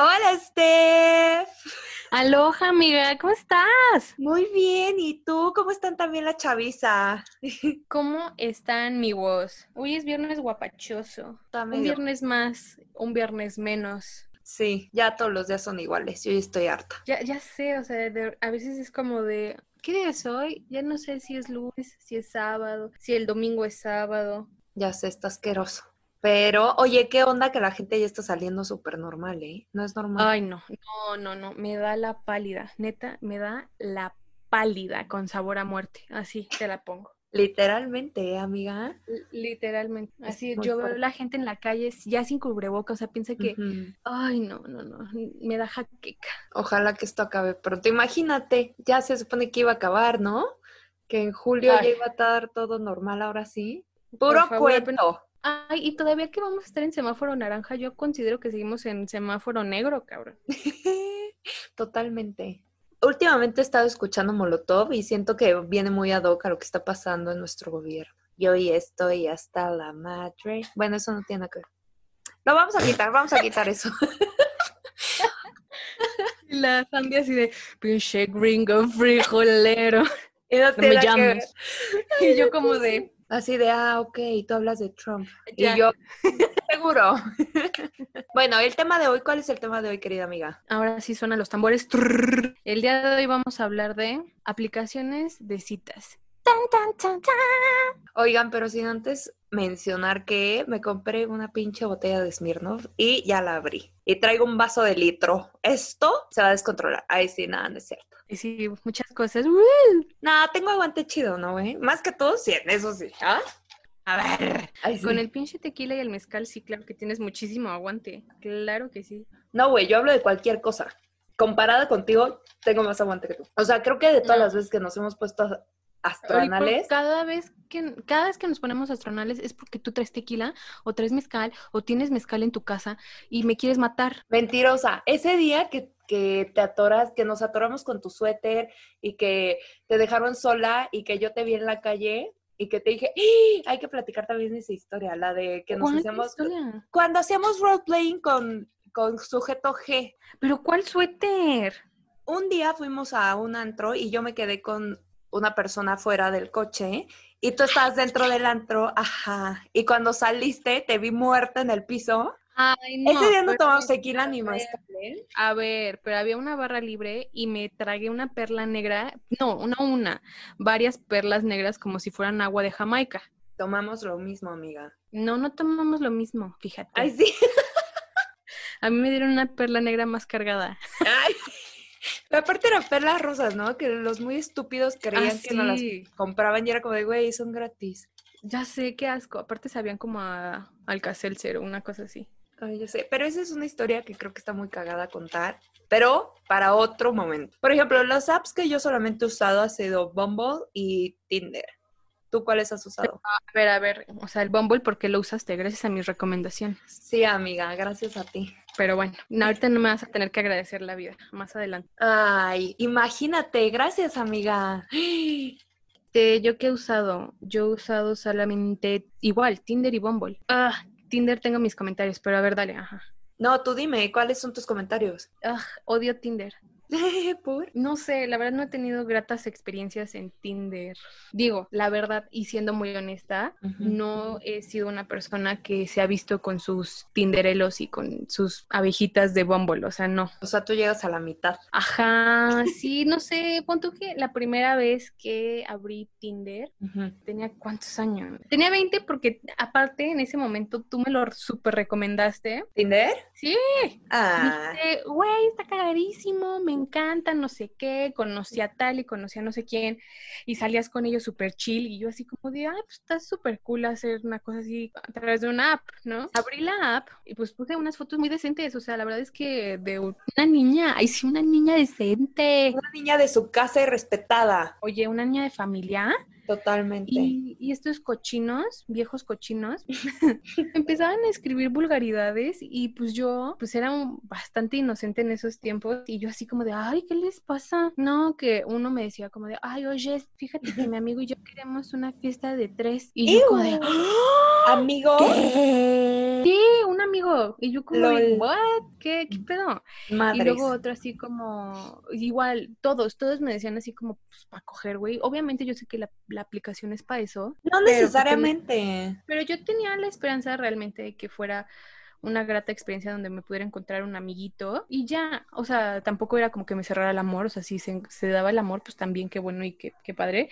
Hola, Steph. Aloha, amiga, ¿cómo estás? Muy bien, ¿y tú? ¿Cómo están también la chaviza? ¿Cómo están mi voz? Hoy es viernes guapachoso. Un viernes más, un viernes menos. Sí, ya todos los días son iguales, yo ya estoy harta. Ya, ya sé, o sea, a veces es como de, ¿qué día es hoy? Ya no sé si es lunes, si es sábado, si el domingo es sábado. Ya sé, está asqueroso. Pero, oye, ¿qué onda que la gente ya está saliendo súper normal, eh? No es normal. Ay, no, no, no, no, me da la pálida, neta, me da la pálida con sabor a muerte, así te la pongo. Literalmente, ¿eh, amiga. Literalmente. Así, yo veo la gente en la calle ya sin cubreboca, o sea, piensa que, ay, no, no, no, me da jaqueca. Ojalá que esto acabe pronto. Imagínate, ya se supone que iba a acabar, ¿no? Que en julio ya iba a estar todo normal, ahora sí. Puro cuento. Ay, y todavía que vamos a estar en semáforo naranja, yo considero que seguimos en semáforo negro, cabrón. Totalmente. Últimamente he estado escuchando Molotov y siento que viene muy ad hoc a lo que está pasando en nuestro gobierno. Yo hoy estoy hasta la madre. Bueno, eso no tiene nada que ver. Lo vamos a quitar, vamos a quitar eso. la Sandy así de pinche gringo frijolero. Y no, me llames. Y yo como de Así de, ah, ok, tú hablas de Trump. Y yo, seguro. bueno, el tema de hoy, ¿cuál es el tema de hoy, querida amiga? Ahora sí suenan los tambores. El día de hoy vamos a hablar de aplicaciones de citas. Oigan, pero sin antes mencionar que me compré una pinche botella de Smirnoff y ya la abrí. Y traigo un vaso de litro. Esto se va a descontrolar. Ahí sí, nada, no es cierto. Y sí, muchas cosas. Nada, tengo aguante chido, ¿no, güey? Más que todo, sí, eso sí. ¿Ah? A ver. Con el pinche tequila y el mezcal, sí, claro que tienes muchísimo aguante. Claro que sí. No, güey, yo hablo de cualquier cosa. Comparada contigo, tengo más aguante que tú. O sea, creo que de todas las veces que nos hemos puesto astronales. Cada vez que cada vez que nos ponemos astronales es porque tú traes tequila o traes mezcal o tienes mezcal en tu casa y me quieres matar. Mentirosa. Ese día que, que te atoras, que nos atoramos con tu suéter y que te dejaron sola y que yo te vi en la calle y que te dije, ¡Ah! hay que platicar también esa historia, la de que nos hacemos cuando hacíamos roleplaying con con sujeto G. Pero ¿cuál suéter? Un día fuimos a un antro y yo me quedé con una persona fuera del coche y tú estabas dentro del antro, ajá, y cuando saliste te vi muerta en el piso. Ay, no, Ese día no tomamos tequila ni más. A ver, pero había una barra libre y me tragué una perla negra, no, una, una, varias perlas negras como si fueran agua de Jamaica. Tomamos lo mismo, amiga. No, no tomamos lo mismo, fíjate. Ay, sí. A mí me dieron una perla negra más cargada. Ay. Pero aparte eran perlas rosas, ¿no? Que los muy estúpidos creían ah, que no las compraban y era como de, güey, son gratis. Ya sé, qué asco. Aparte sabían como a Alcacelcer o una cosa así. Ay, yo sé. Pero esa es una historia que creo que está muy cagada a contar. Pero para otro momento. Por ejemplo, las apps que yo solamente he usado ha sido Bumble y Tinder. ¿Tú cuáles has usado? A ver, a ver, o sea, el Bumble, ¿por qué lo usaste? Gracias a mis recomendaciones. Sí, amiga, gracias a ti. Pero bueno, ahorita no me vas a tener que agradecer la vida, más adelante. Ay, imagínate, gracias amiga. ¿Yo qué he usado? Yo he usado solamente igual, Tinder y Bumble. Ah, Tinder tengo mis comentarios, pero a ver, dale, ajá. No, tú dime, ¿cuáles son tus comentarios? Ah, odio Tinder. ¿Por? No sé, la verdad no he tenido gratas experiencias en Tinder. Digo, la verdad, y siendo muy honesta, no he sido una persona que se ha visto con sus Tinderelos y con sus abejitas de Bumble, o sea, no. O sea, tú llegas a la mitad. Ajá, sí, no sé, punto que la primera vez que abrí Tinder, tenía cuántos años? Tenía 20 porque aparte en ese momento tú me lo súper recomendaste. ¿Tinder? Sí. Ah. güey, está cagadísimo, me encanta, no sé qué, conocí a tal y conocí a no sé quién, y salías con ellos súper chill, y yo así como de, ah, pues está súper cool hacer una cosa así a través de una app, ¿no? Abrí la app y pues puse unas fotos muy decentes, o sea, la verdad es que de una niña, ay, sí, una niña decente. Una niña de su casa y respetada. Oye, una niña de familia. Totalmente. Y, estos cochinos, viejos cochinos, empezaban a escribir vulgaridades y pues yo, pues era bastante inocente en esos tiempos y yo así como de, ay, ¿qué les pasa? No, que uno me decía como de, ay, oye, fíjate que mi amigo y yo queremos una fiesta de tres. Y yo como de, ¡Ah! amigo. ¿Qué? Sí, un amigo. Y yo como, Lol. ¿what? ¿Qué, qué pedo? Madres. Y luego otro así como, igual, todos, todos me decían así como, pues, para coger, güey. Obviamente yo sé que la, la aplicación es para eso, No pero porque- necesariamente. pero yo tenía la esperanza realmente de que fuera una grata experiencia donde me pudiera encontrar un amiguito y ya, o sea, tampoco era como que me cerrara el amor, o sea, si se, se daba el amor, pues también qué bueno y qué, qué padre,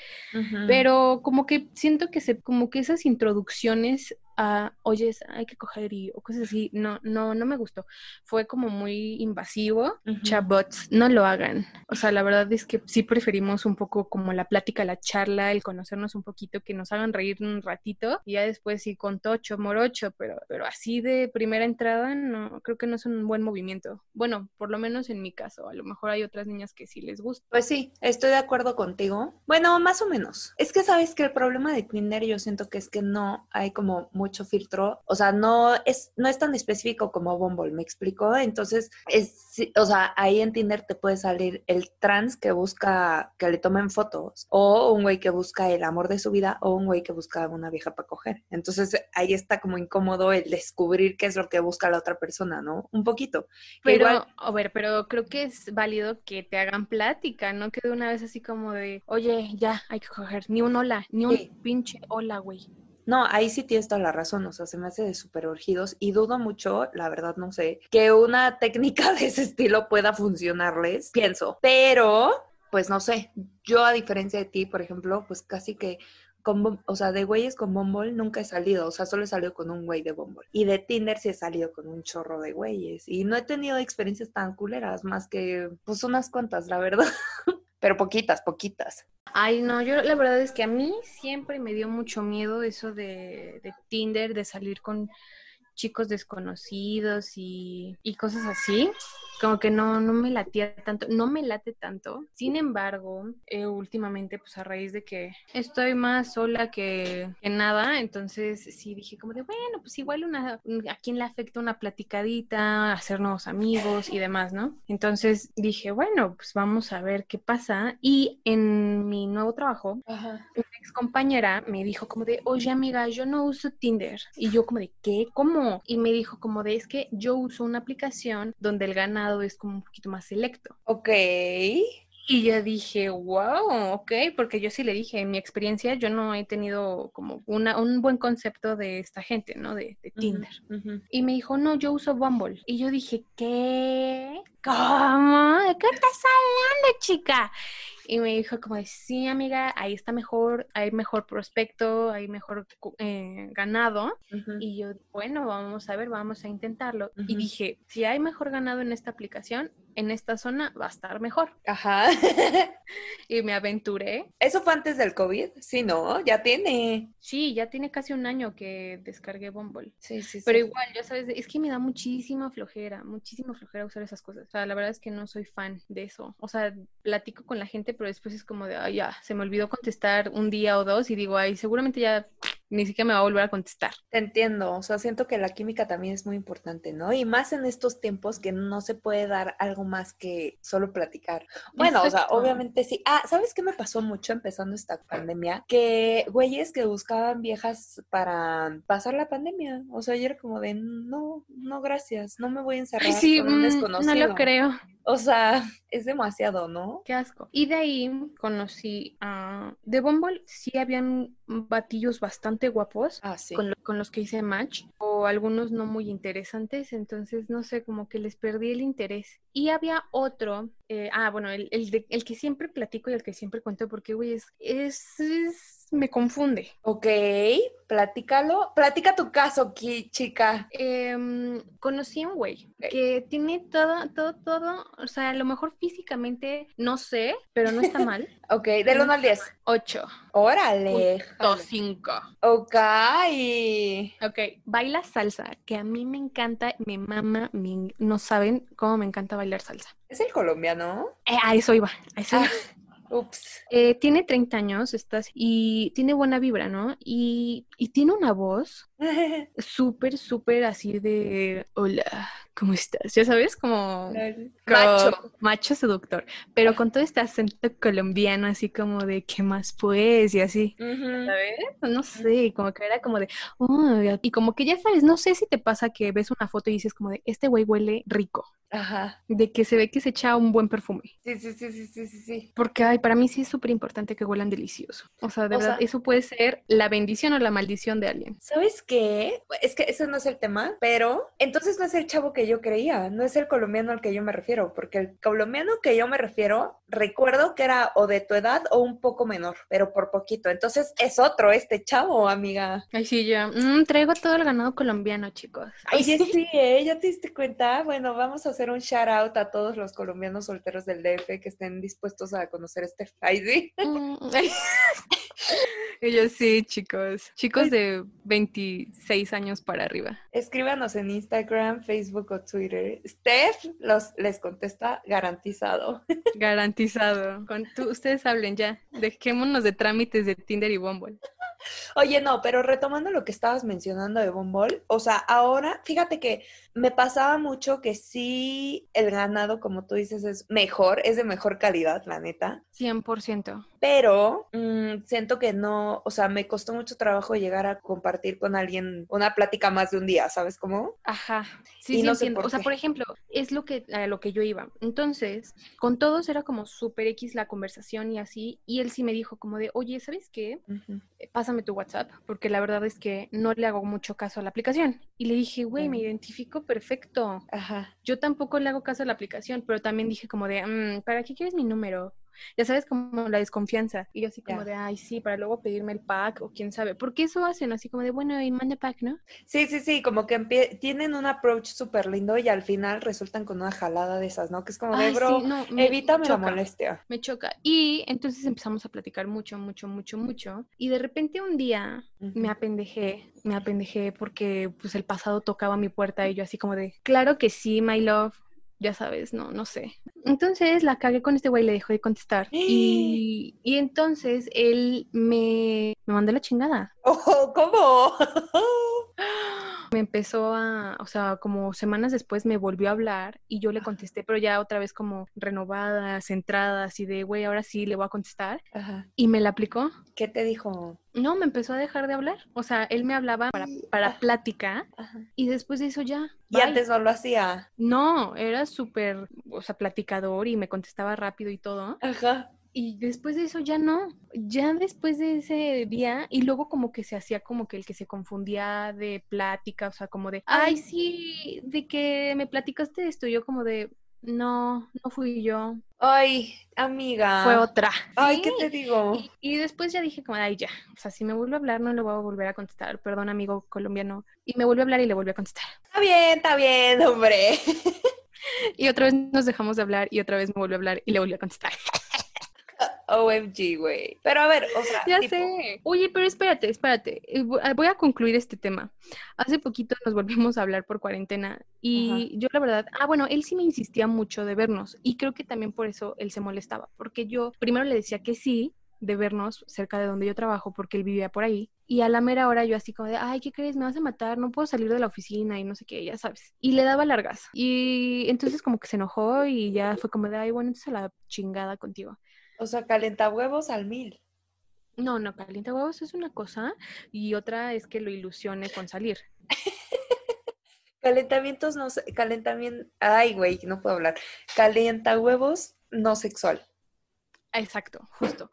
pero como que siento que se, como que esas introducciones a, oye, hay que coger y, o cosas así, no, no, no me gustó. Fue como muy invasivo. Ujú. Chabots, no lo hagan. O sea, la verdad es que sí preferimos un poco como la plática, la charla, el conocernos un poquito, que nos hagan reír un ratito y ya después sí con tocho, morocho, pero, pero así de primera entrada, no, creo que no es un buen movimiento. Bueno, por lo menos en mi caso, a lo mejor hay otras niñas que sí les gusta. Pues sí, estoy de acuerdo contigo. Bueno, más o menos. Es que sabes que el problema de Tinder yo siento que es que no hay como mucho filtro, o sea, no es no es tan específico como Bumble, ¿me explico? Entonces, es o sea, ahí en Tinder te puede salir el trans que busca que le tomen fotos o un güey que busca el amor de su vida o un güey que busca una vieja para coger. Entonces, ahí está como incómodo el descubrir qué es lo que busca la otra persona, ¿no? Un poquito. Pero, igual- a ver, pero creo que es válido que te hagan plática, no que de una vez así como de, oye, ya, hay que coger, ni un hola, ni un Sí. pinche hola, güey. No, ahí sí tienes toda la razón, o sea, se me hace de súper urgidos y dudo mucho, la verdad no sé, que una técnica de ese estilo pueda funcionarles, pienso, pero pues no sé, yo a diferencia de ti, por ejemplo, pues casi que con, o sea, de güeyes con Bumble nunca he salido, o sea, solo he salido con un güey de Bumble. Y de Tinder sí he salido con un chorro de güeyes. Y no he tenido experiencias tan culeras, más que, pues, unas cuantas, la verdad. Pero poquitas, poquitas. Ay, no, yo la verdad es que a mí siempre me dio mucho miedo eso de, de Tinder, de salir con chicos desconocidos y, y cosas así. Como que no, no me latía tanto, no me late tanto. Sin embargo, eh, últimamente, pues a raíz de que estoy más sola que, que nada, entonces sí dije como de, bueno, pues igual una, un- a quién le afecta una platicadita, hacer nuevos amigos y demás, ¿no? Entonces dije, bueno, pues vamos a ver qué pasa. Y en mi nuevo trabajo, Ajá. una ex compañera me dijo como de, oye amiga, yo no uso Tinder. Y yo como de, ¿qué? ¿Cómo? Y me dijo como de, es que yo uso una aplicación donde el ganado es como un poquito más selecto. Ok. Y yo dije, wow, ok, porque yo sí le dije, en mi experiencia yo no he tenido como una, un buen concepto de esta gente, ¿no? De, de Tinder. Y me dijo, no, yo uso Bumble. Y yo dije, ¿qué? ¿Cómo? ¿De qué estás hablando, chica? Y me dijo como, de, sí, amiga, ahí está mejor, hay mejor prospecto, hay mejor eh, ganado. Y yo, bueno, vamos a ver, vamos a intentarlo. Y dije, si hay mejor ganado en esta aplicación, en esta zona va a estar mejor. Ajá. Y me aventuré. ¿Eso fue antes del COVID? Sí, ¿no? Ya tiene. Sí, ya tiene casi un año que descargué Bumble. Sí, sí, sí. Pero igual, ya sabes, es que me da muchísima flojera, muchísima flojera usar esas cosas. O sea, la verdad es que no soy fan de eso. O sea, platico con la gente, pero después es como de, ay, ya, se me olvidó contestar un día o dos y digo, ay, seguramente ya ni siquiera me va a volver a contestar. Te entiendo, o sea, siento que la química también es muy importante, ¿no? Y más en estos tiempos que no se puede dar algo más que solo platicar. Bueno, o sea, obviamente sí. Ah, ¿sabes qué me pasó mucho empezando esta pandemia? Que güeyes que buscaban viejas para pasar la pandemia. O sea, yo era como de, no, no, gracias, no me voy a encerrar Ay, sí, con un mm, desconocido. no lo creo. O sea, es demasiado, ¿no? Qué asco. Y de ahí conocí a... De Bumble sí habían batillos bastante guapos. Ah, sí. con, lo- con los que hice match o algunos no muy interesantes, entonces no sé, como que les perdí el interés. Y había otro, eh, ah, bueno, el, el, de- el que siempre platico y el que siempre cuento porque, güey, es, es, es- me confunde. Ok, platícalo. Platica tu caso, aquí, chica. Em, conocí a un güey que tiene todo, todo, todo, o sea, a lo mejor físicamente no sé, pero no está mal. Ok, del 1 al 10. 8, Órale. jale. 5. Ok. Ok, baila salsa, que a mí me encanta, me mama, me- no saben cómo me encanta bailar salsa. ¿Es el colombiano? Eh, a eso iba, a eso iba. Ah, ups. Eh, tiene 30 años, estás, y tiene buena vibra, ¿no? Y, y tiene una voz súper, súper así de, hola, ¿cómo estás? Ya sabes, como, macho. macho seductor, pero con todo este acento colombiano, así como de, ¿qué más pues? Y así, ¿sabes? No sé, como que era como de, oh, y como que ya sabes, no sé si te pasa que ves una foto y dices como de, este güey huele rico. Ajá. De que se ve que se echa un buen perfume. Sí, sí, sí, sí, sí, sí. Porque, ay, para mí sí es súper importante que huelan delicioso. O sea, de verdad, eso puede ser la bendición o la maldición de alguien. ¿Sabes qué? Es que ese no es el tema, pero entonces no es el chavo que yo creía, no es el colombiano al que yo me refiero, porque el colombiano que yo me refiero, recuerdo que era o de tu edad o un poco menor, pero por poquito. Entonces es otro este chavo, amiga. Ay, sí, ya. Mm, traigo todo el ganado colombiano, chicos. Ay, sí, sí ¿eh? ¿Ya te diste cuenta? Bueno, vamos a hacer un shout out a todos los colombianos solteros del DF que estén dispuestos a conocer este Ay, mm, Ellos sí, chicos. Chicos de 26 años para arriba. Escríbanos en Instagram, Facebook o Twitter. Steph los, les contesta garantizado. Garantizado. Con ustedes hablen ya. Dejémonos de trámites de Tinder y Bumble. Oye, no, pero retomando lo que estabas mencionando de Bumble, o sea, ahora, fíjate que me pasaba mucho que sí, el ganado, como tú dices, es mejor, es de mejor calidad, la neta. 100%. Pero mm, siento que no, o sea, me costó mucho trabajo llegar a compartir con alguien una plática más de un día, ¿sabes cómo? Ajá. Sí, sí, entiendo. o sea, por ejemplo, es lo que, a lo que yo iba. Entonces, con todos era como súper X la conversación y así, y él sí me dijo como de, oye, ¿sabes qué? Pásame tu WhatsApp, porque la verdad es que no le hago mucho caso a la aplicación. Y le dije, güey, me identifico perfecto. Ajá. Yo tampoco le hago caso a la aplicación, pero también dije como de, mm, ¿para qué quieres mi número? Ya sabes, como la desconfianza. Y yo así como de, ay, sí, para luego pedirme el pack o quién sabe. ¿Por qué eso hacen? Así como de, bueno, y mande pack, ¿no? Sí, sí, sí, como que tienen un approach súper lindo y al final resultan con una jalada de esas, ¿no? Que es como de, bro, evítame la molestia. Me choca. Y entonces empezamos a platicar mucho, mucho, mucho, mucho. Y de repente un día me apendejé, me apendejé porque pues el pasado tocaba mi puerta y yo así como de, claro que sí, my love, ya sabes, no, no sé. Entonces la cagué con este güey, le dejó de contestar. Y, y entonces él me, me mandó la chingada. Oh, ¿Cómo? me empezó a, o sea, como semanas después me volvió a hablar y yo le contesté, pero ya otra vez como renovada, centrada, así de, güey, ahora sí le voy a contestar. Y me la aplicó. ¿Qué te dijo? No, me empezó a dejar de hablar. O sea, él me hablaba para, para ah. plática y después de eso ya. ¿Y antes no lo hacía? No, era súper, o sea, platicador y me contestaba rápido y todo. Ajá. Y después de eso ya no, ya después de ese día, y luego como que se hacía como que el que se confundía de plática, o sea, como de, ay, sí, de que me platicaste esto, yo como de, no, no fui yo. Ay, amiga. Fue otra. Ay, ¿qué te digo? Y, después ya dije como, ay, ya. O sea, si me vuelve a hablar, no le voy a volver a contestar. Perdón, amigo colombiano. Y me vuelve a hablar y le vuelve a contestar. Está bien, está bien, hombre. y otra vez nos dejamos de hablar y otra vez me vuelve a hablar y le volví a contestar. OMG, güey. Pero a ver, o sea. Ya sé. Oye, pero espérate, espérate. Eh, ah, voy a concluir este tema. Hace poquito nos volvimos a hablar por cuarentena y yo, la verdad, ah, bueno, él sí me insistía mucho de vernos y creo que también por eso él se molestaba, porque yo primero le decía que sí, de vernos cerca de donde yo trabajo porque él vivía por ahí. Y a la mera hora yo así como de, ay, ¿qué crees? Me vas a matar, no puedo salir de la oficina y no sé qué, ya sabes. Y le daba largas. Y entonces como que se enojó y ya fue como de, ay, bueno, entonces a la chingada contigo. O sea, calienta huevos al mil. No, no, calienta huevos es una cosa y otra es que lo ilusione con salir. Calentamientos no, calentamiento, ay güey, no puedo hablar. Calienta huevos no sexual. Exacto, justo.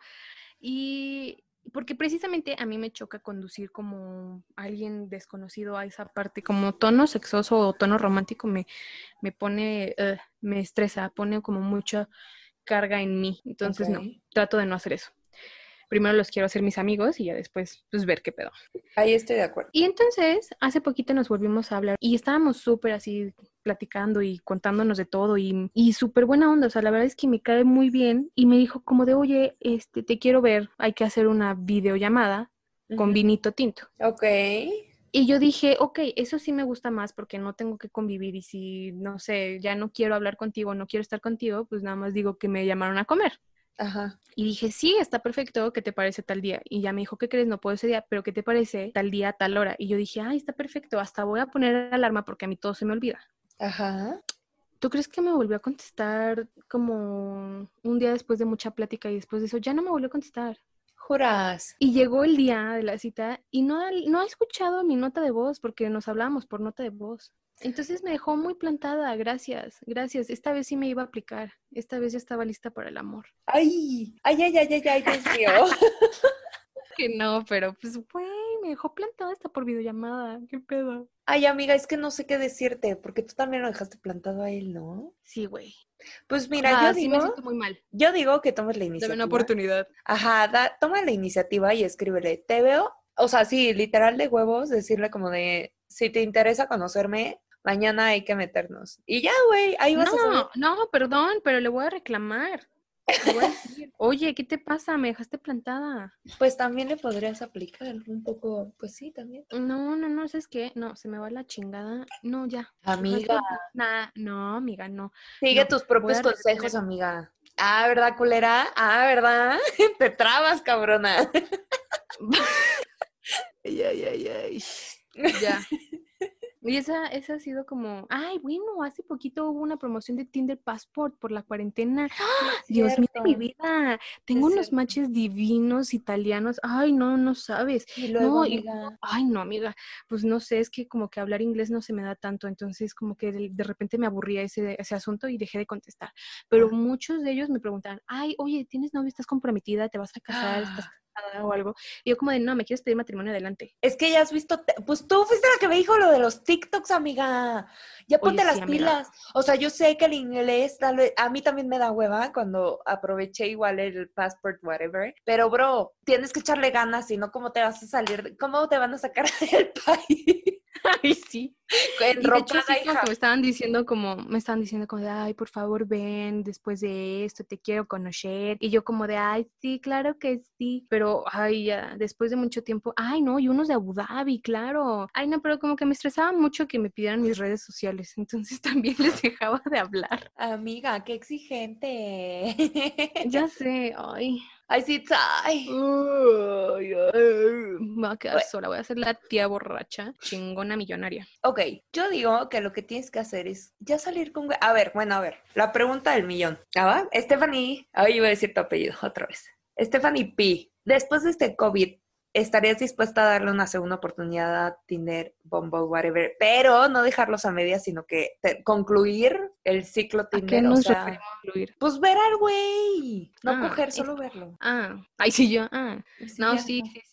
Y porque precisamente a mí me choca conducir como alguien desconocido a esa parte, como tono sexoso o tono romántico me, me pone, eh, me estresa, pone como mucha carga en mí. Entonces, no, trato de no hacer eso. Primero los quiero hacer mis amigos y ya después, pues, ver qué pedo. Ahí estoy de acuerdo. Y entonces, hace poquito nos volvimos a hablar y estábamos súper así platicando y contándonos de todo y, y súper buena onda. O sea, la verdad es que me cae muy bien y me dijo como de, oye, este, te quiero ver, hay que hacer una videollamada con vinito tinto. Ok. Y yo dije, ok, eso sí me gusta más porque no tengo que convivir y si, no sé, ya no quiero hablar contigo, no quiero estar contigo, pues nada más digo que me llamaron a comer. Ajá. Y dije, sí, está perfecto, ¿qué te parece tal día? Y ya me dijo, ¿qué crees? No puedo ese día, pero ¿qué te parece tal día, tal hora? Y yo dije, ay, está perfecto, hasta voy a poner alarma porque a mí todo se me olvida. Ajá. ¿Tú crees que me volvió a contestar como un día después de mucha plática y después de eso ya no me volvió a contestar? Y llegó el día de la cita y no, no ha escuchado mi nota de voz porque nos hablamos por nota de voz. Entonces me dejó muy plantada, gracias, gracias. Esta vez sí me iba a aplicar. Esta vez ya estaba lista para el amor. Ay, ay, ay, ay, ay, ay, Dios mío. que no, pero pues, güey, me dejó plantada hasta por videollamada. ¿Qué pedo? Ay, amiga, es que no sé qué decirte, porque tú también lo dejaste plantado a él, ¿no? Sí, güey. Pues mira, yo sí digo, me siento muy mal. yo digo que tomes la Dame iniciativa. una oportunidad. Ajá, da- toma la iniciativa y escríbele. Te veo, o sea, sí, literal de huevos, decirle como de, si te interesa conocerme, mañana hay que meternos. Y ya, güey, ahí vas a saber. No, no, perdón, pero le voy a reclamar. Oye, ¿qué te pasa? Me dejaste plantada. Pues también le podrías aplicar un poco, pues sí, también. No, no, no, ¿sabes qué? No, se me va la chingada. No, ya. Amiga, Nah, no, amiga, no. sigue no, tus propios consejos, amiga. Ah, ¿verdad, culera? Ah, ¿verdad? Te trabas, cabrona. Ay, ay, ay, ay. Ya. Y esa, esa ha sido como, ay, bueno, hace poquito hubo una promoción de Tinder Passport por la cuarentena. ¡Ah! Dios mío, mi vida. Tengo unos cierto. matches divinos italianos. Ay, no, no sabes. Y luego, No, y- amiga. Ay, no, amiga, pues no sé, es que como que hablar inglés no se me da tanto, entonces como que de, de repente me aburría ese, ese asunto y dejé de contestar. Pero Ah. muchos de ellos me preguntaban, ay, oye, ¿tienes novio? ¿Estás comprometida? ¿Te vas a casar? ¿Estás o algo? Y yo como de, no, me quieres pedir matrimonio adelante. Es que ya has visto, pues tú fuiste la que me dijo lo de los TikToks, amiga. Ya ponte Oye, las sí, amiga. pilas. O sea, yo sé que el inglés tal vez, a mí también me da hueva cuando aproveché igual el passport, whatever. Pero, bro, tienes que echarle ganas, si no, ¿cómo te vas a salir? ¿Cómo te van a sacar del país? Ay, sí. Y de hecho, sí, como hija. que me estaban diciendo como, me estaban diciendo como de, ay, por favor, ven después de esto, te quiero conocer. Y yo como de, ay, sí, claro que sí. Pero, ay, ya, después de mucho tiempo, ay, no, y unos de Abu Dhabi, claro. Ay, no, pero como que me estresaba mucho que me pidieran mis redes sociales. Entonces también les dejaba de hablar. Amiga, qué exigente. Ya sé, ay. Ay, sí, ay. Ay. Me voy a quedar Bueno. sola, voy a ser la tía borracha, chingona millonaria. Ok, yo digo que lo que tienes que hacer es ya salir con... A ver, bueno, a ver, la pregunta del millón. ¿Ah, va? Stephanie, ay, iba a decir tu apellido otra vez. Stephanie P. Después de este COVID, ¿estarías dispuesta a darle una segunda oportunidad a Tinder, Bumble, whatever? Pero no dejarlos a medias, sino que te- concluir el ciclo ¿A qué Tinder. O sea, referimos, Luir? pues ver al güey. No Ah, coger, es- solo verlo. Ah, ay, sí, yo, ah. No, sí, no. sí, sí.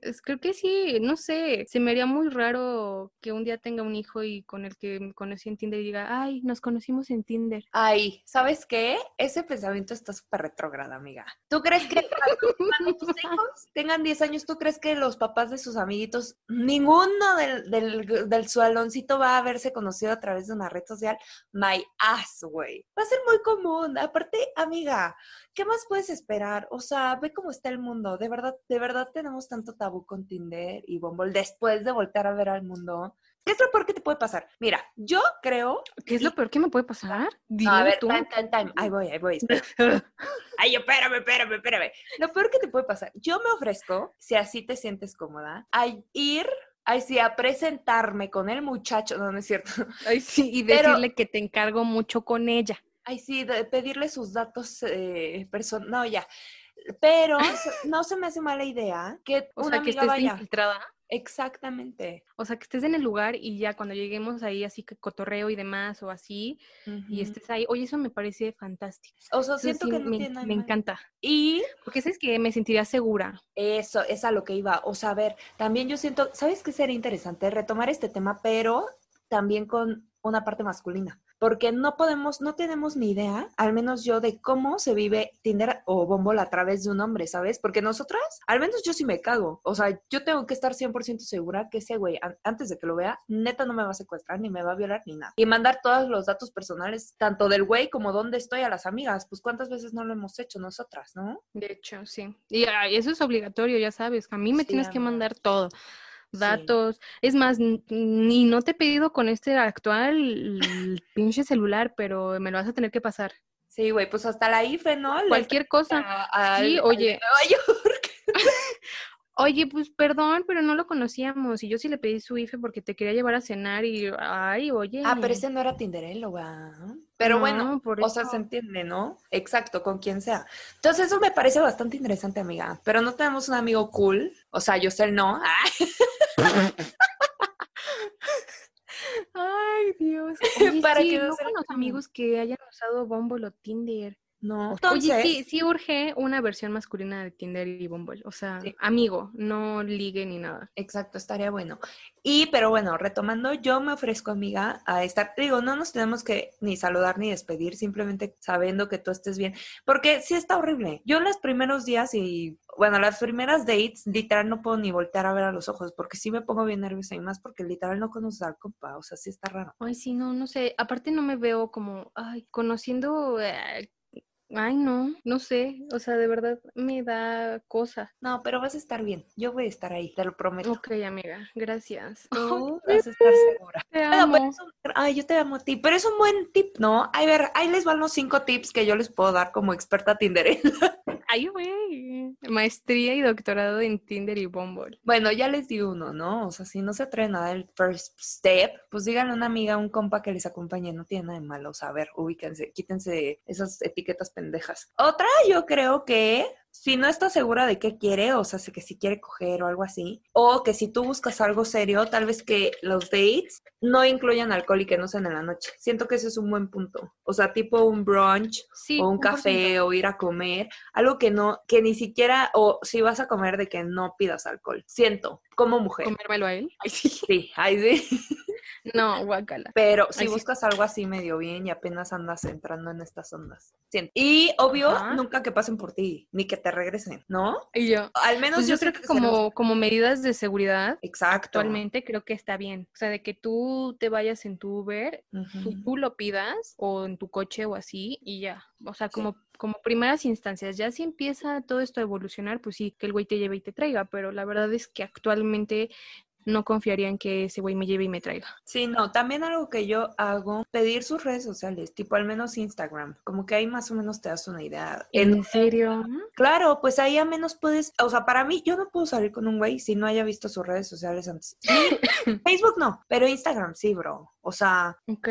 Es- creo que sí, no sé, se me haría muy raro que un día tenga un hijo y con el que me conocí en Tinder y diga, ay, nos conocimos en Tinder. Ay, ¿sabes qué? Ese pensamiento está súper retrógrado, amiga. ¿Tú crees que cuando, cuando tus hijos tengan 10 años, tú crees que los papás de sus amiguitos, ninguno del, del, del saloncito va a haberse conocido a través de una red social? My ass, güey. Va a ser muy común. Aparte, amiga, ¿qué más puedes esperar? O sea, ve cómo está el mundo. De verdad, de verdad tenemos tanto tabú con Tinder y Bumble después de voltear a ver al mundo. ¿Qué es lo peor que te puede pasar? Mira, yo creo ¿Qué es lo peor que me puede pasar? Dime a ver, tú. time, time, time. Ahí voy, ahí voy. Ay, espérame, espérame, espérame. Lo peor que te puede pasar, yo me ofrezco, si así te sientes cómoda, a ir, ay, sí, a presentarme con el muchacho, no, no es cierto. Ay, sí, y Pero- decirle que te encargo mucho con ella. Ay, sí, de pedirle sus datos eh, person- no, ya. Pero no se me hace mala idea que O una sea, que estés vaya. infiltrada. Exactamente. O sea, que estés en el lugar y ya cuando lleguemos ahí así que cotorreo y demás o así, y estés ahí. Oye, eso me parece fantástico. O sea, siento que no me, tiene nada me encanta. Y Porque es que me sentiría segura. Eso, es a lo que iba. O sea, a ver, también yo siento, ¿sabes qué sería interesante? Retomar este tema, pero también con una parte masculina. Porque no podemos, no tenemos ni idea, al menos yo, de cómo se vive Tinder o Bumble a través de un hombre, ¿sabes? Porque nosotras, al menos yo sí me cago. O sea, yo tengo que estar 100% segura que ese güey, an- antes de que lo vea, neta no me va a secuestrar, ni me va a violar, ni nada. Y mandar todos los datos personales, tanto del güey como dónde estoy a las amigas. Pues cuántas veces no lo hemos hecho nosotras, ¿no? De hecho, sí. Y eso es obligatorio, ya sabes. A mí me Sí, tienes que mandar todo. Sí. Datos. Es más, ni no te he pedido con este actual el pinche celular, pero me lo vas a tener que pasar. Sí, güey, pues hasta la IFE, ¿no? Cualquier cosa. a- Sí, al oye. de Nueva York. Oye, pues perdón, pero no lo conocíamos. Y yo sí le pedí su IFE porque te quería llevar a cenar y, ay, oye. Ah, pero ese no era Tinderelo, ¿va? Pero bueno, o sea, se entiende, ¿no? Exacto, con quien sea. Entonces, eso me parece bastante interesante, amiga. Pero no tenemos un amigo cool. O sea, yo sé el no. Ay, Dios. Para sí, que no con los amigos que hayan usado Bumble o Tinder. No. Oye, sí, sí urge una versión masculina de Tinder y Bumble. O sea, Sí. amigo, no ligue ni nada. Exacto, estaría bueno. Y, pero bueno, retomando, yo me ofrezco, amiga, a estar, digo, no nos tenemos que ni saludar ni despedir, simplemente sabiendo que tú estés bien, porque sí está horrible. Yo en los primeros días y, bueno, las primeras dates, literal no puedo ni voltear a ver a los ojos, porque sí me pongo bien nerviosa y más porque literal no conoces al compa, o sea, sí está raro. Ay, sí, no, no sé. Aparte no me veo como, ay, conociendo, eh, ay, no, no sé. O sea, de verdad me da cosa. No, pero vas a estar bien, yo voy a estar ahí, te lo prometo. Ok, amiga, gracias. Tú vas a estar segura. te amo. pero es un- ay, yo te amo a ti, pero es un buen tip, ¿no? Ay, ver, ahí les van los cinco tips que yo les puedo dar como experta Tinder. Ay, güey. Maestría y doctorado en Tinder y Bumble. Bueno, ya les di uno, ¿no? O sea, si no se atreven a dar el first step, pues díganle a una amiga, a un compa que les acompañe, no tiene nada de malo. O sea, a ver, ubíquense, quítense esas etiquetas pendejas. Otra, yo creo que si no está segura de qué quiere, o sea, que si quiere coger o algo así, o que si tú buscas algo serio, tal vez que los dates no incluyan alcohol y que no sean en la noche. Siento que ese es un buen punto. O sea, tipo un brunch Sí. o un 100%. café o ir a comer, algo que no, que ni siquiera, o si vas a comer, de que no pidas alcohol. Siento, como mujer. ¿Comérmelo a él? Ay, sí. Sí, ahí sí. No, guácala. Pero si Ay, sí. buscas algo así medio bien y apenas andas entrando en estas ondas. Y obvio, Ajá. nunca que pasen por ti, ni que te regresen, ¿no? Y yo, Al menos pues yo, creo que como, como medidas de seguridad, Exacto. actualmente creo que está bien. O sea, de que tú te vayas en tu Uber, Ujú. tú, tú lo pidas, o en tu coche o así, y ya. O sea, Sí. como, como primeras instancias. Ya si empieza todo esto a evolucionar, pues sí, que el güey te lleve y te traiga, pero la verdad es que actualmente no confiaría en que ese güey me lleve y me traiga. Sí, no, también algo que yo hago, pedir sus redes sociales, tipo al menos Instagram, como que ahí más o menos te das una idea. ¿En serio? Claro, pues ahí a menos puedes, o sea, para mí yo no puedo salir con un güey si no haya visto sus redes sociales antes. Facebook no, pero Instagram sí, bro. O sea, Ok.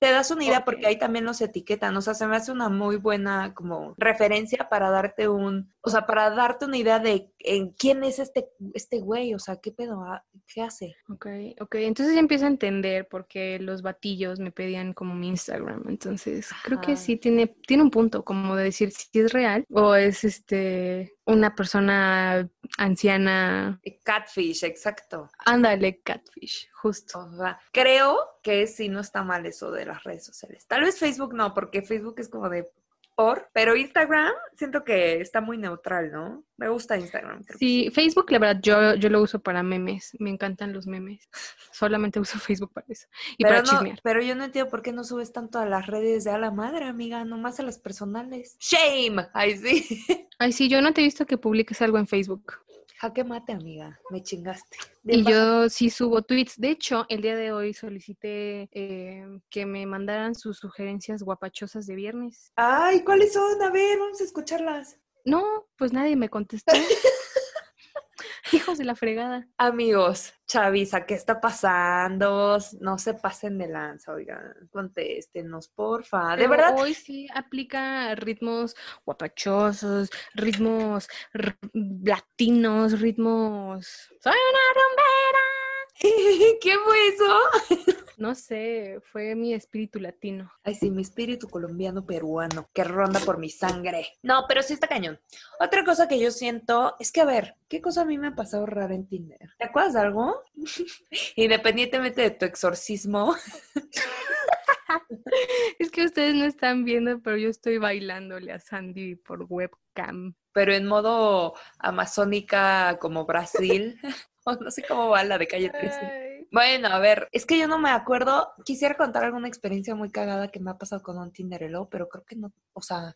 te das una idea porque ahí también los etiquetan. O sea, se me hace una muy buena como referencia para darte un, o sea, para darte una idea de en quién es este, este güey, o sea, qué pedo, Ah, qué hace. Ok, ok. Entonces ya empiezo a entender por qué los batillos me pedían como mi Instagram. Entonces, creo que sí tiene, tiene un punto, como de decir si es real o es este una persona anciana. Catfish, exacto. Ándale, catfish, justo. O sea, creo que sí no está mal eso de las redes sociales. Tal vez Facebook no, porque Facebook es como de por, pero Instagram siento que está muy neutral, ¿no? Me gusta Instagram. Sí, Facebook, la verdad, yo, yo lo uso para memes. Me encantan los memes. Solamente uso Facebook para eso. Y pero para no, chismear. pero yo no entiendo por qué no subes tanto a las redes de a la madre, amiga, nomás a las personales. Shame, ay sí. Ay, sí, yo no te he visto que publiques algo en Facebook. Jaque mate, amiga, me chingaste. Y baja- yo sí subo tweets. De hecho, el día de hoy solicité eh, que me mandaran sus sugerencias guapachosas de viernes. Ay, ¿cuáles son? A ver, vamos a escucharlas. No, pues nadie me contestó. Hijos de la fregada. Amigos, Chavisa, ¿qué está pasando? No se pasen de lanza, oigan, contéstenos, porfa. De Pero verdad, Hoy sí aplica ritmos guapachosos, ritmos latinos, ritmos. ¡Soy una rumbera! ¿qué fue eso? No sé, fue mi espíritu latino. Ay, sí, mi espíritu colombiano peruano que ronda por mi sangre. No, pero sí está cañón. Otra cosa que yo siento es que, a ver, ¿qué cosa a mí me ha pasado rara en Tinder? ¿Te acuerdas de algo? Independientemente de tu exorcismo. Es que ustedes no están viendo, pero yo estoy bailándole a Sandy por webcam. pero en modo amazónica como Brasil. no sé cómo va la de calle 13. Ay. Bueno, a ver, es que yo no me acuerdo. Quisiera contar alguna experiencia muy cagada que me ha pasado con un Tinderelo, pero creo que no, o sea,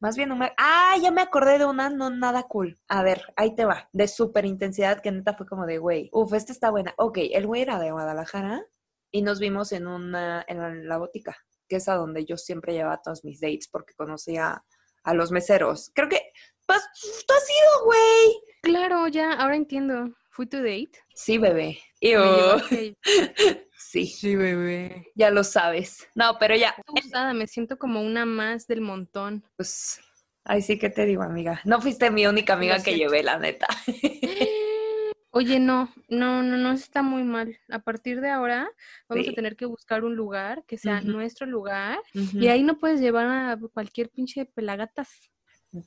más bien no me... Ah, ya me acordé de una no nada cool. A ver, ahí te va, de súper intensidad que neta fue como de, güey, uf, esta está buena. Ok, el güey era de Guadalajara y nos vimos en una, en la, en la botica, que es a donde yo siempre llevaba todos mis dates porque conocía a los meseros. Creo que, pues, tú has ido, güey. claro, ya, ahora entiendo. ¿Fui tu date? Sí, bebé. sí. Sí, bebé. Ya lo sabes. No, pero ya. Gustada, me siento como una más del montón. Pues, ahí sí que te digo, amiga. No fuiste mi única amiga que llevé, la neta. Oye, no, no, no, no está muy mal. A partir de ahora vamos a tener que buscar un lugar que sea nuestro lugar y ahí no puedes llevar a cualquier pinche pelagatas.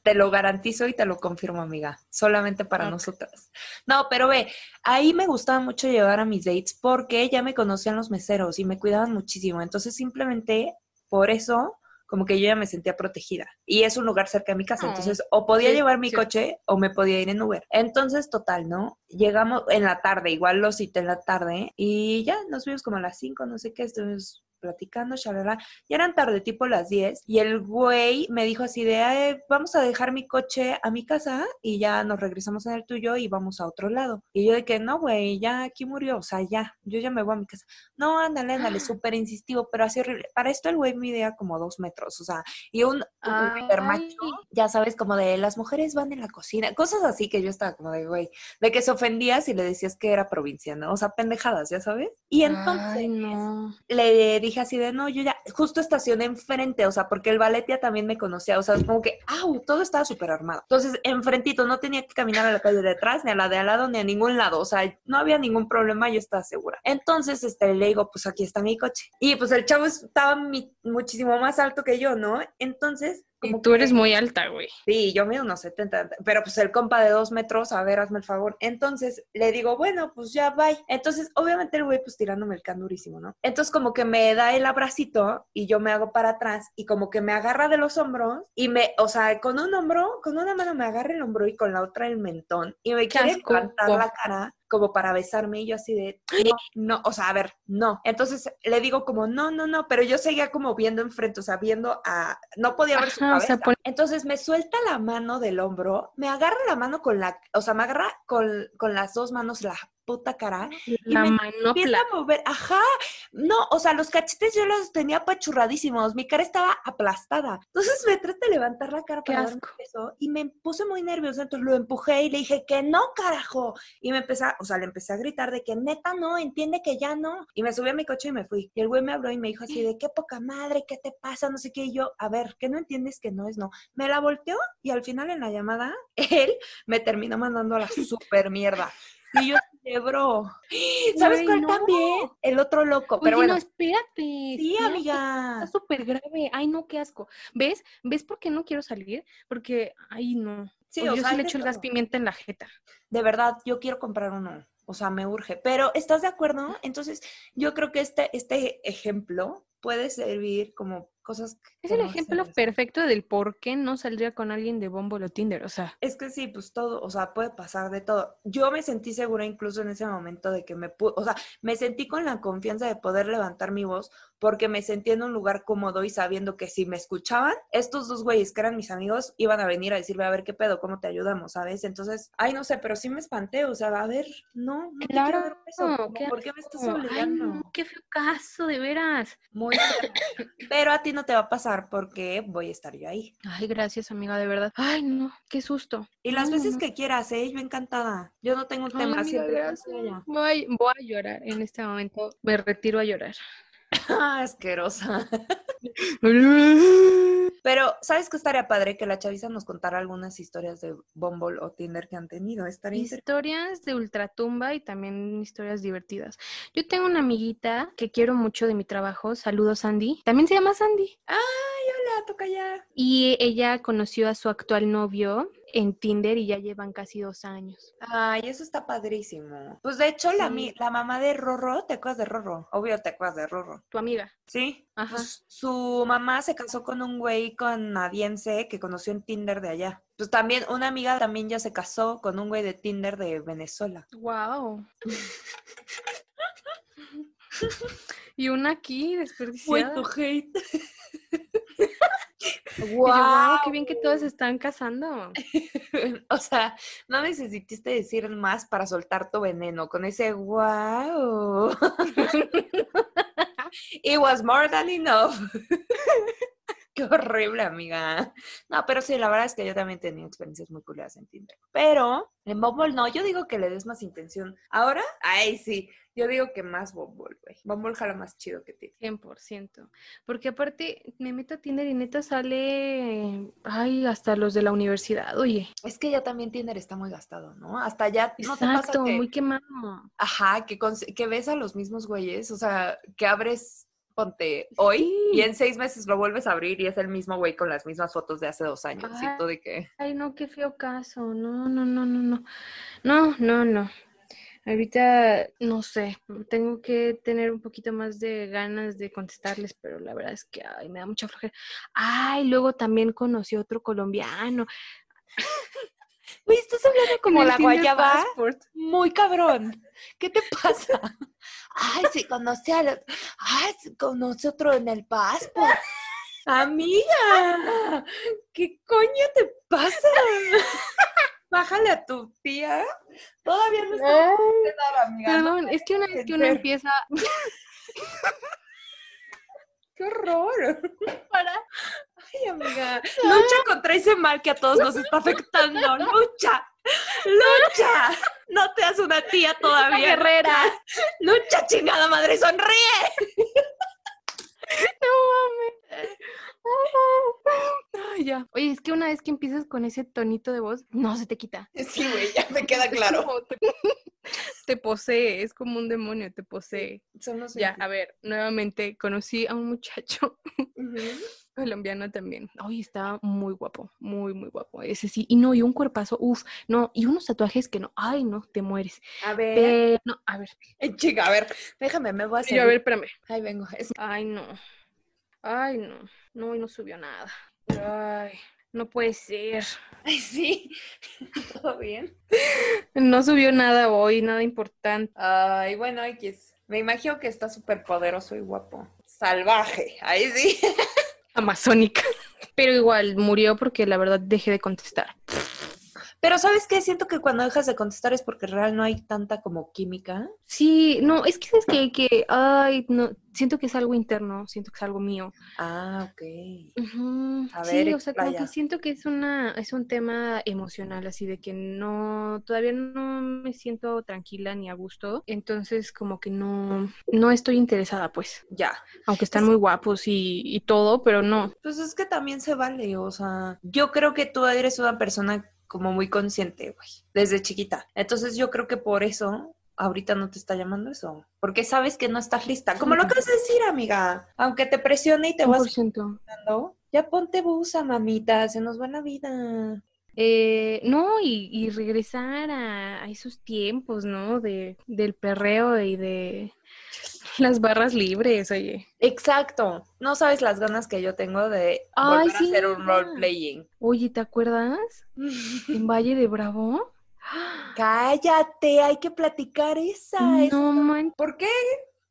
Te lo garantizo y te lo confirmo, amiga. Solamente para nosotras. No, pero ve, ahí me gustaba mucho llevar a mis dates porque ya me conocían los meseros y me cuidaban muchísimo. Entonces, simplemente por eso, como que yo ya me sentía protegida. Y es un lugar cerca de mi casa. Entonces, o podía llevar mi coche o me podía ir en Uber. Entonces, total, ¿no? Llegamos en la tarde, igual lo cité en la tarde y ya nos vimos como a las 5, no sé qué, estuvimos platicando, shalala. Ya eran tarde, tipo las 10, y el güey me dijo así de, vamos a dejar mi coche a mi casa y ya nos regresamos en el tuyo y vamos a otro lado. Y yo de que, no, güey, ya aquí murió, o sea, ya, yo ya me voy a mi casa. No, ándale, ándale, súper insistivo, pero así horrible. Para esto el güey midía como dos metros, o sea, y un, un macho, ya sabes, como de, las mujeres van en la cocina, cosas así que yo estaba como de, güey, de que se ofendía si le decías que era provinciano, o sea, pendejadas, ya sabes. Y entonces no. le dije así de, no, yo ya, justo estacioné enfrente, o sea, porque el Valetia también me conocía, o sea, como que, ¡au! Todo estaba súper armado. Entonces, enfrentito, no tenía que caminar a la calle de atrás, ni a la de al lado, ni a ningún lado, o sea, no había ningún problema, yo estaba segura. Entonces, este, le digo, pues aquí está mi coche. Y pues el chavo estaba muchísimo más alto que yo, ¿no? Entonces, y tú eres muy alta, güey. Sí, yo mido unos 70, pero pues el compa de dos metros, a ver, hazme el favor. Entonces le digo, bueno, pues ya, bye. Entonces, obviamente el güey pues tirándome el can durísimo, ¿no? Entonces como que me da el abracito y yo me hago para atrás y como que me agarra de los hombros y me, o sea, con un hombro, con una mano me agarra el hombro y con la otra el mentón y me quiere levantar la cara como para besarme y yo así de, no, no, o sea, a ver, no. Entonces le digo como, no, no, no, pero yo seguía como viendo enfrente, o sea, viendo a, no podía ver su cabeza. Entonces me suelta la mano del hombro, me agarra la mano con la, o sea, me agarra con, con las dos manos la puta cara y me empieza a mover, ajá, no, o sea, los cachetes yo los tenía apachurradísimos, mi cara estaba aplastada. Entonces me traté de levantar la cara para darme eso y me puse muy nerviosa, entonces lo empujé y le dije que no, carajo. Y me empecé, o sea, le empecé a gritar de que neta no, entiende que ya no. Y me subí a mi coche y me fui. Y el güey me habló y me dijo así de qué poca madre, qué te pasa, no sé qué. Y yo, a ver, ¿qué no entiendes que no es no? Me la volteó y al final en la llamada, él me terminó mandando a la super mierda. Y yo bro. ¿Sabes cuál también? El otro loco. pero bueno. no, espérate. Sí, amiga. Está súper grave. Ay, no, qué asco. ¿Ves? ¿Ves por qué no quiero salir? Porque, ay, no. Sí, o, yo sí le echo el gas pimienta en la jeta. De verdad, yo quiero comprar uno. O sea, me urge. Pero, ¿estás de acuerdo? Entonces, yo creo que este, este ejemplo puede servir como cosas. Es el ejemplo perfecto del por qué no saldría con alguien de Bumble o Tinder, o sea. Es que sí, pues todo, o sea, puede pasar de todo. Yo me sentí segura incluso en ese momento de que me pude, o sea, me sentí con la confianza de poder levantar mi voz porque me sentí en un lugar cómodo y sabiendo que si me escuchaban, estos dos güeyes que eran mis amigos iban a venir a decirme, a ver qué pedo, cómo te ayudamos, ¿sabes? Entonces, ay, no sé, pero sí me espanté, o sea, a ver, no, no claro, eso. ¿Por qué me estás obligando? qué feo caso, de veras. Muy bien. pero a ti no te va a pasar porque voy a estar yo ahí. Ay, gracias, amiga, de verdad. Ay, no, qué susto. Y las veces que quieras, ¿eh? Yo encantada. Yo no tengo un tema. así. Voy, voy a llorar en este momento. Me retiro a llorar. Ah, asquerosa. Pero, ¿sabes qué estaría padre? Que la chaviza nos contara algunas historias de Bumble o Tinder que han tenido. Estaría historias de ultratumba y también historias divertidas. Yo tengo una amiguita que quiero mucho de mi trabajo. Saludos, Sandy. También se llama Sandy. ¡Ay, hola! Toca ya. Y ella conoció a su actual novio en Tinder y ya llevan casi dos años. Ay, eso está padrísimo. Pues de hecho, la, la mamá de Rorro, ¿te acuerdas de Rorro? Obvio te acuerdas de Rorro. Tu amiga. Sí. Ajá. Pues, su mamá se casó con un güey canadiense que conoció en Tinder de allá. Pues también, una amiga también ya se casó con un güey de Tinder de Venezuela. Wow. y una aquí desperdiciada. Tu hate. ¡Wow! ¡Qué bien que todos están casando! o sea, no necesitaste decir más para soltar tu veneno con ese ¡wow! It was more than enough. Qué horrible, amiga. No, pero sí, la verdad es que yo también he tenido experiencias muy culiadas en Tinder. Pero en Bumble no, yo digo que le des más intención. Ahora, ay, sí, yo digo que más Bumble, güey. Bumble jala más chido que Tinder. 100%. Porque aparte, me meto a Tinder y neta sale, ay, hasta los de la universidad, oye. Es que ya también Tinder está muy gastado, ¿no? Hasta ya no Exacto, te pasa que, muy quemado. Ajá, que, que ves a los mismos güeyes, o sea, que abres, ponte, hoy y en seis meses lo vuelves a abrir y es el mismo güey con las mismas fotos de hace dos años. Y Ajá. tú de que... Ay, no, qué feo caso. No, no, no, no, no. No, no, no. Ahorita, no sé, tengo que tener un poquito más de ganas de contestarles, pero la verdad es que ay, me da mucha flojera. Ay, luego también conocí a otro colombiano. Güey, estás hablando como la guayaba. Passport. Muy cabrón. ¿Qué te pasa? Ay, sí, conocí a los... Ay, sí, conocí otro en el passport. Amiga, ¿qué coño te pasa? Bájale a tu tía. Todavía no está amiga. ¿no? Perdón, es que una vez que uno empieza ¡Qué horror! para Ay, amiga. Lucha contra ese mal que a todos nos está afectando. ¡Lucha! ¡Lucha! No te das una tía todavía. guerrera. ¡Lucha, chingada madre! ¡Sonríe! No mames. Ay, ya. Oye, es que una vez que empiezas con ese tonito de voz, no se te quita. Sí, güey, ya me queda como te, te posee, es como un demonio, te posee. Son los Ya, a ver, nuevamente conocí a un muchacho Ujú. Colombiano también. Ay, estaba muy guapo, muy, muy guapo. Ese sí. Y no, y un cuerpazo, uff, no, y unos tatuajes que no, ay, no, te mueres. A ver. Pero, no, a ver, Eh, Chica, a ver, déjame, me voy a hacer. yo, a ver, espérame. Ahí vengo. Es- Ay, no. Ay, no. No, y no subió nada. Ay, no puede ser. Ay, sí. ¿Todo bien? No subió nada hoy, nada importante. Ay, bueno, X. Me imagino que está súper poderoso y guapo. Salvaje. Ahí sí. Amazónica. Pero igual murió porque la verdad dejé de contestar. Pero ¿sabes qué? Siento que cuando dejas de contestar es porque real no hay tanta como química. Sí, no, es que es que, que, ay, no, siento que es algo interno, siento que es algo mío. Ah, ok. A Sí, ver, o sea, como que siento que es una, es un tema emocional, así de que no, todavía no me siento tranquila ni a gusto, entonces como que no, no estoy interesada, pues, Ya. aunque están muy guapos y, y todo, pero no. Pues es que también se vale, o sea, yo creo que tú eres una persona como muy consciente, güey, desde chiquita. Entonces yo creo que por eso ahorita no te está llamando eso, porque sabes que no estás lista. Como lo acabas de decir, amiga, aunque te presione y te vas 100%. dando, ya ponte busa, mamita, se nos va la vida. Eh, no, y, y regresar a, a esos tiempos, ¿no? De, del perreo y de las barras libres, oye. Exacto. No sabes las ganas que yo tengo de Ay, volver a hacer un role playing. Oye, ¿te acuerdas? En Valle de Bravo. Cállate, hay que platicar esa. No man, ¿Por qué?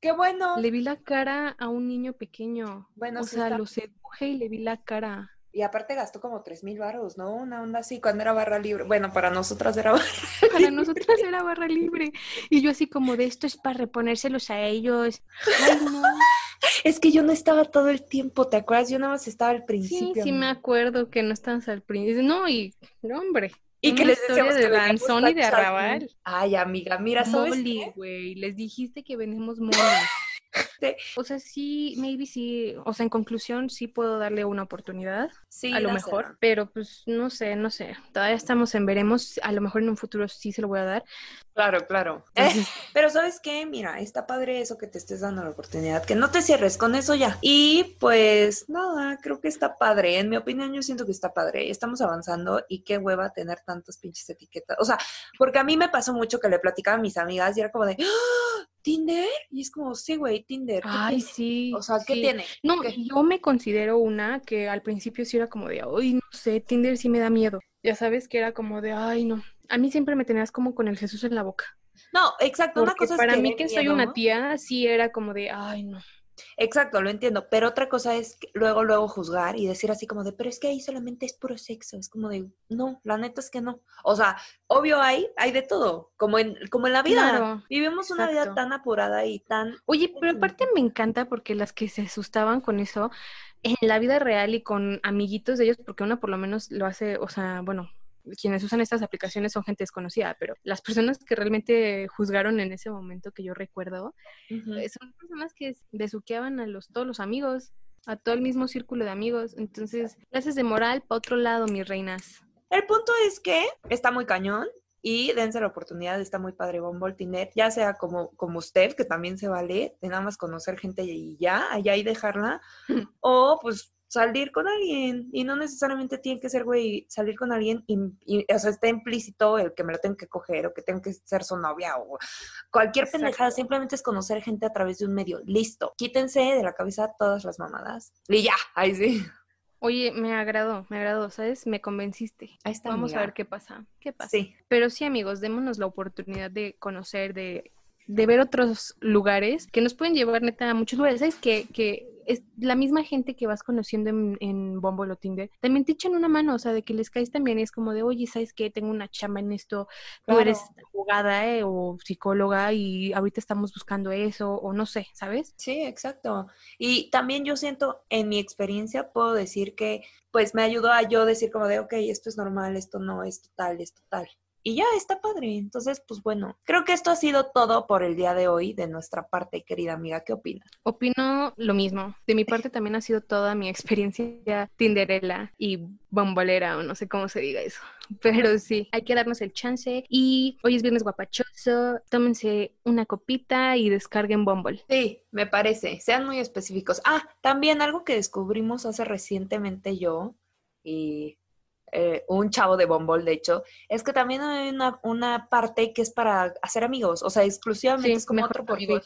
Qué bueno. le vi la cara a un niño pequeño. Bueno, o sí sea, está- lo seduje y le vi la cara. Y aparte gastó como tres mil baros, ¿no? Una onda así cuando era barra libre. Bueno, para nosotras era barra Para nosotras era barra libre. Y yo así como de esto es para reponérselos a ellos. Ay, no. Es que yo no estaba todo el tiempo, ¿te acuerdas? Yo nada más estaba al Sí, principio. sí me amiga. acuerdo que no estabas al principio. No, y no, hombre. Y que les decíamos de danzón y de arrabal. Ay, amiga, mira, ¿sabes qué? güey. Les dijiste que vendemos mole. Sí. O sea, sí, maybe sí. O sea, en conclusión, sí puedo darle una oportunidad. Sí, a lo mejor. Pero pues no sé, no sé. Todavía estamos en veremos. A lo mejor en un futuro sí se lo voy a dar. Claro, claro. Pero ¿sabes qué? Mira, está padre eso que te estés dando la oportunidad, que no te cierres con eso ya. Y pues nada, creo que está padre. En mi opinión, yo siento que está padre. Estamos avanzando y qué hueva tener tantas pinches etiquetas. O sea, porque a mí me pasó mucho que le platicaba a mis amigas y era como de, ¡Ah! ¿Tinder? Y es como, sí, güey, Tinder. ¿qué Ay, tiene?". sí. O sea, ¿qué sí. tiene? No, yo me considero una que al principio sí era como de, ay, no sé, Tinder sí me da miedo. Ya sabes que era como de, ay, no. A mí siempre me tenías como con el Jesús en la boca. No, exacto. Una cosa es para que mí que soy una tía, sí era como de, ay, no. Exacto, lo entiendo, pero otra cosa es luego, luego juzgar y decir así como de, pero es que ahí solamente es puro sexo, es como de, no, la neta es que no. O sea, obvio hay, hay de todo, como en, como en la vida. Vivimos una vida tan apurada y tan... Oye, pero aparte me encanta porque las que se asustaban con eso, en la vida real y con amiguitos de ellos, porque uno por lo menos lo hace, o sea, bueno, quienes usan estas aplicaciones son gente desconocida, pero las personas que realmente juzgaron en ese momento que yo recuerdo, eh, son personas que besuqueaban a los, todos los amigos, a todo el mismo círculo de amigos. Entonces, clases de moral para otro lado, mis reinas. El punto es que está muy cañón y dense la oportunidad, está muy padre Tinder, ya sea como, como usted, que también se vale, de nada más conocer gente y ya, allá y dejarla, o pues salir con alguien y no necesariamente tiene que ser, güey, salir con alguien y, o sea, está implícito el que me lo tengo que coger o que tengo que ser su novia o cualquier pendejada, simplemente es conocer gente a través de un medio. Listo, quítense de la cabeza todas las mamadas. Y ya, ahí sí. Oye, me agradó, me agradó, ¿sabes? Me convenciste. Ahí está. Vamos a ver qué pasa. ¿Qué pasa? Sí. Pero sí, amigos, démonos la oportunidad de conocer, de, de ver otros lugares que nos pueden llevar neta a muchos lugares. ¿Sabes? Que, que es la misma gente que vas conociendo en, en Bumble o Tinder, también te echan una mano, o sea, de que les caes también, es como de, oye, ¿sabes qué? Tengo una chamba en esto, tú eres abogada eh, o psicóloga y ahorita estamos buscando eso, o no sé, ¿sabes? Sí, exacto. Y también yo siento, en mi experiencia, puedo decir que, pues me ayudó a yo decir como de, ok, esto es normal, esto no, esto tal, esto tal y ya está padre. Entonces, pues bueno, creo que esto ha sido todo por el día de hoy de nuestra parte, querida amiga. ¿Qué opinas? Opino lo mismo. De mi parte también ha sido toda mi experiencia tinderela y bombolera, o no sé cómo se diga eso. Pero sí, hay que darnos el chance. Y hoy es viernes guapachoso. Tómense una copita y descarguen Bumble. Sí, me parece. Sean muy específicos. Ah, también algo que descubrimos hace recientemente yo y eh, un chavo de Bombol, de hecho, es que también hay una, una parte que es para hacer amigos, o sea, exclusivamente es como otro perfil.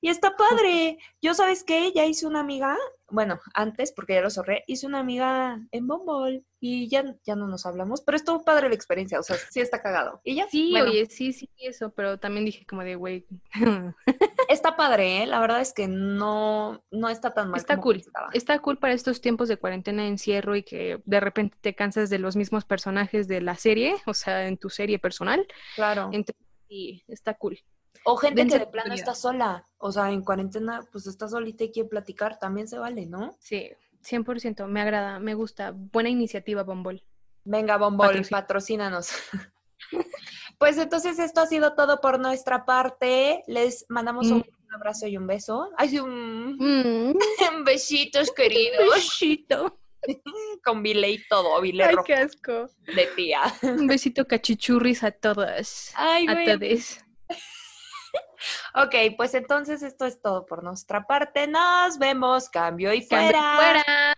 Y está padre. Yo, ¿sabes qué? Ya hice una amiga, bueno, antes, porque ya lo zorré, hice una amiga en Bombol y ya, ya no nos hablamos, pero estuvo padre la experiencia, o sea, sí está cagado. Y ya. Sí, oye, sí, sí, eso, pero también dije como de, güey. está padre, ¿eh? La verdad es que no, no está tan mal. Está cool. Está cool para estos tiempos de cuarentena, encierro y que de repente te cansas de los mismos personajes de la serie, o sea, en tu serie personal. Claro. Entonces, sí, está cool. O gente que de plano está sola, o sea, en cuarentena, pues está solita y quiere platicar, también se vale, ¿no? Sí, 100%, me agrada, me gusta. Buena iniciativa, Bombol. Venga, Bombol, patrocínanos. pues entonces esto ha sido todo por nuestra parte. Les mandamos un mm. abrazo y un beso. Ay, un... Mm. Besitos, queridos. Un besito. Con bile y todo, bile Ay, qué asco. De tía. Un besito cachichurris a todas. Ay, a todos. Ok, pues entonces esto es todo por nuestra parte. Nos vemos. Cambio y fuera. fuera.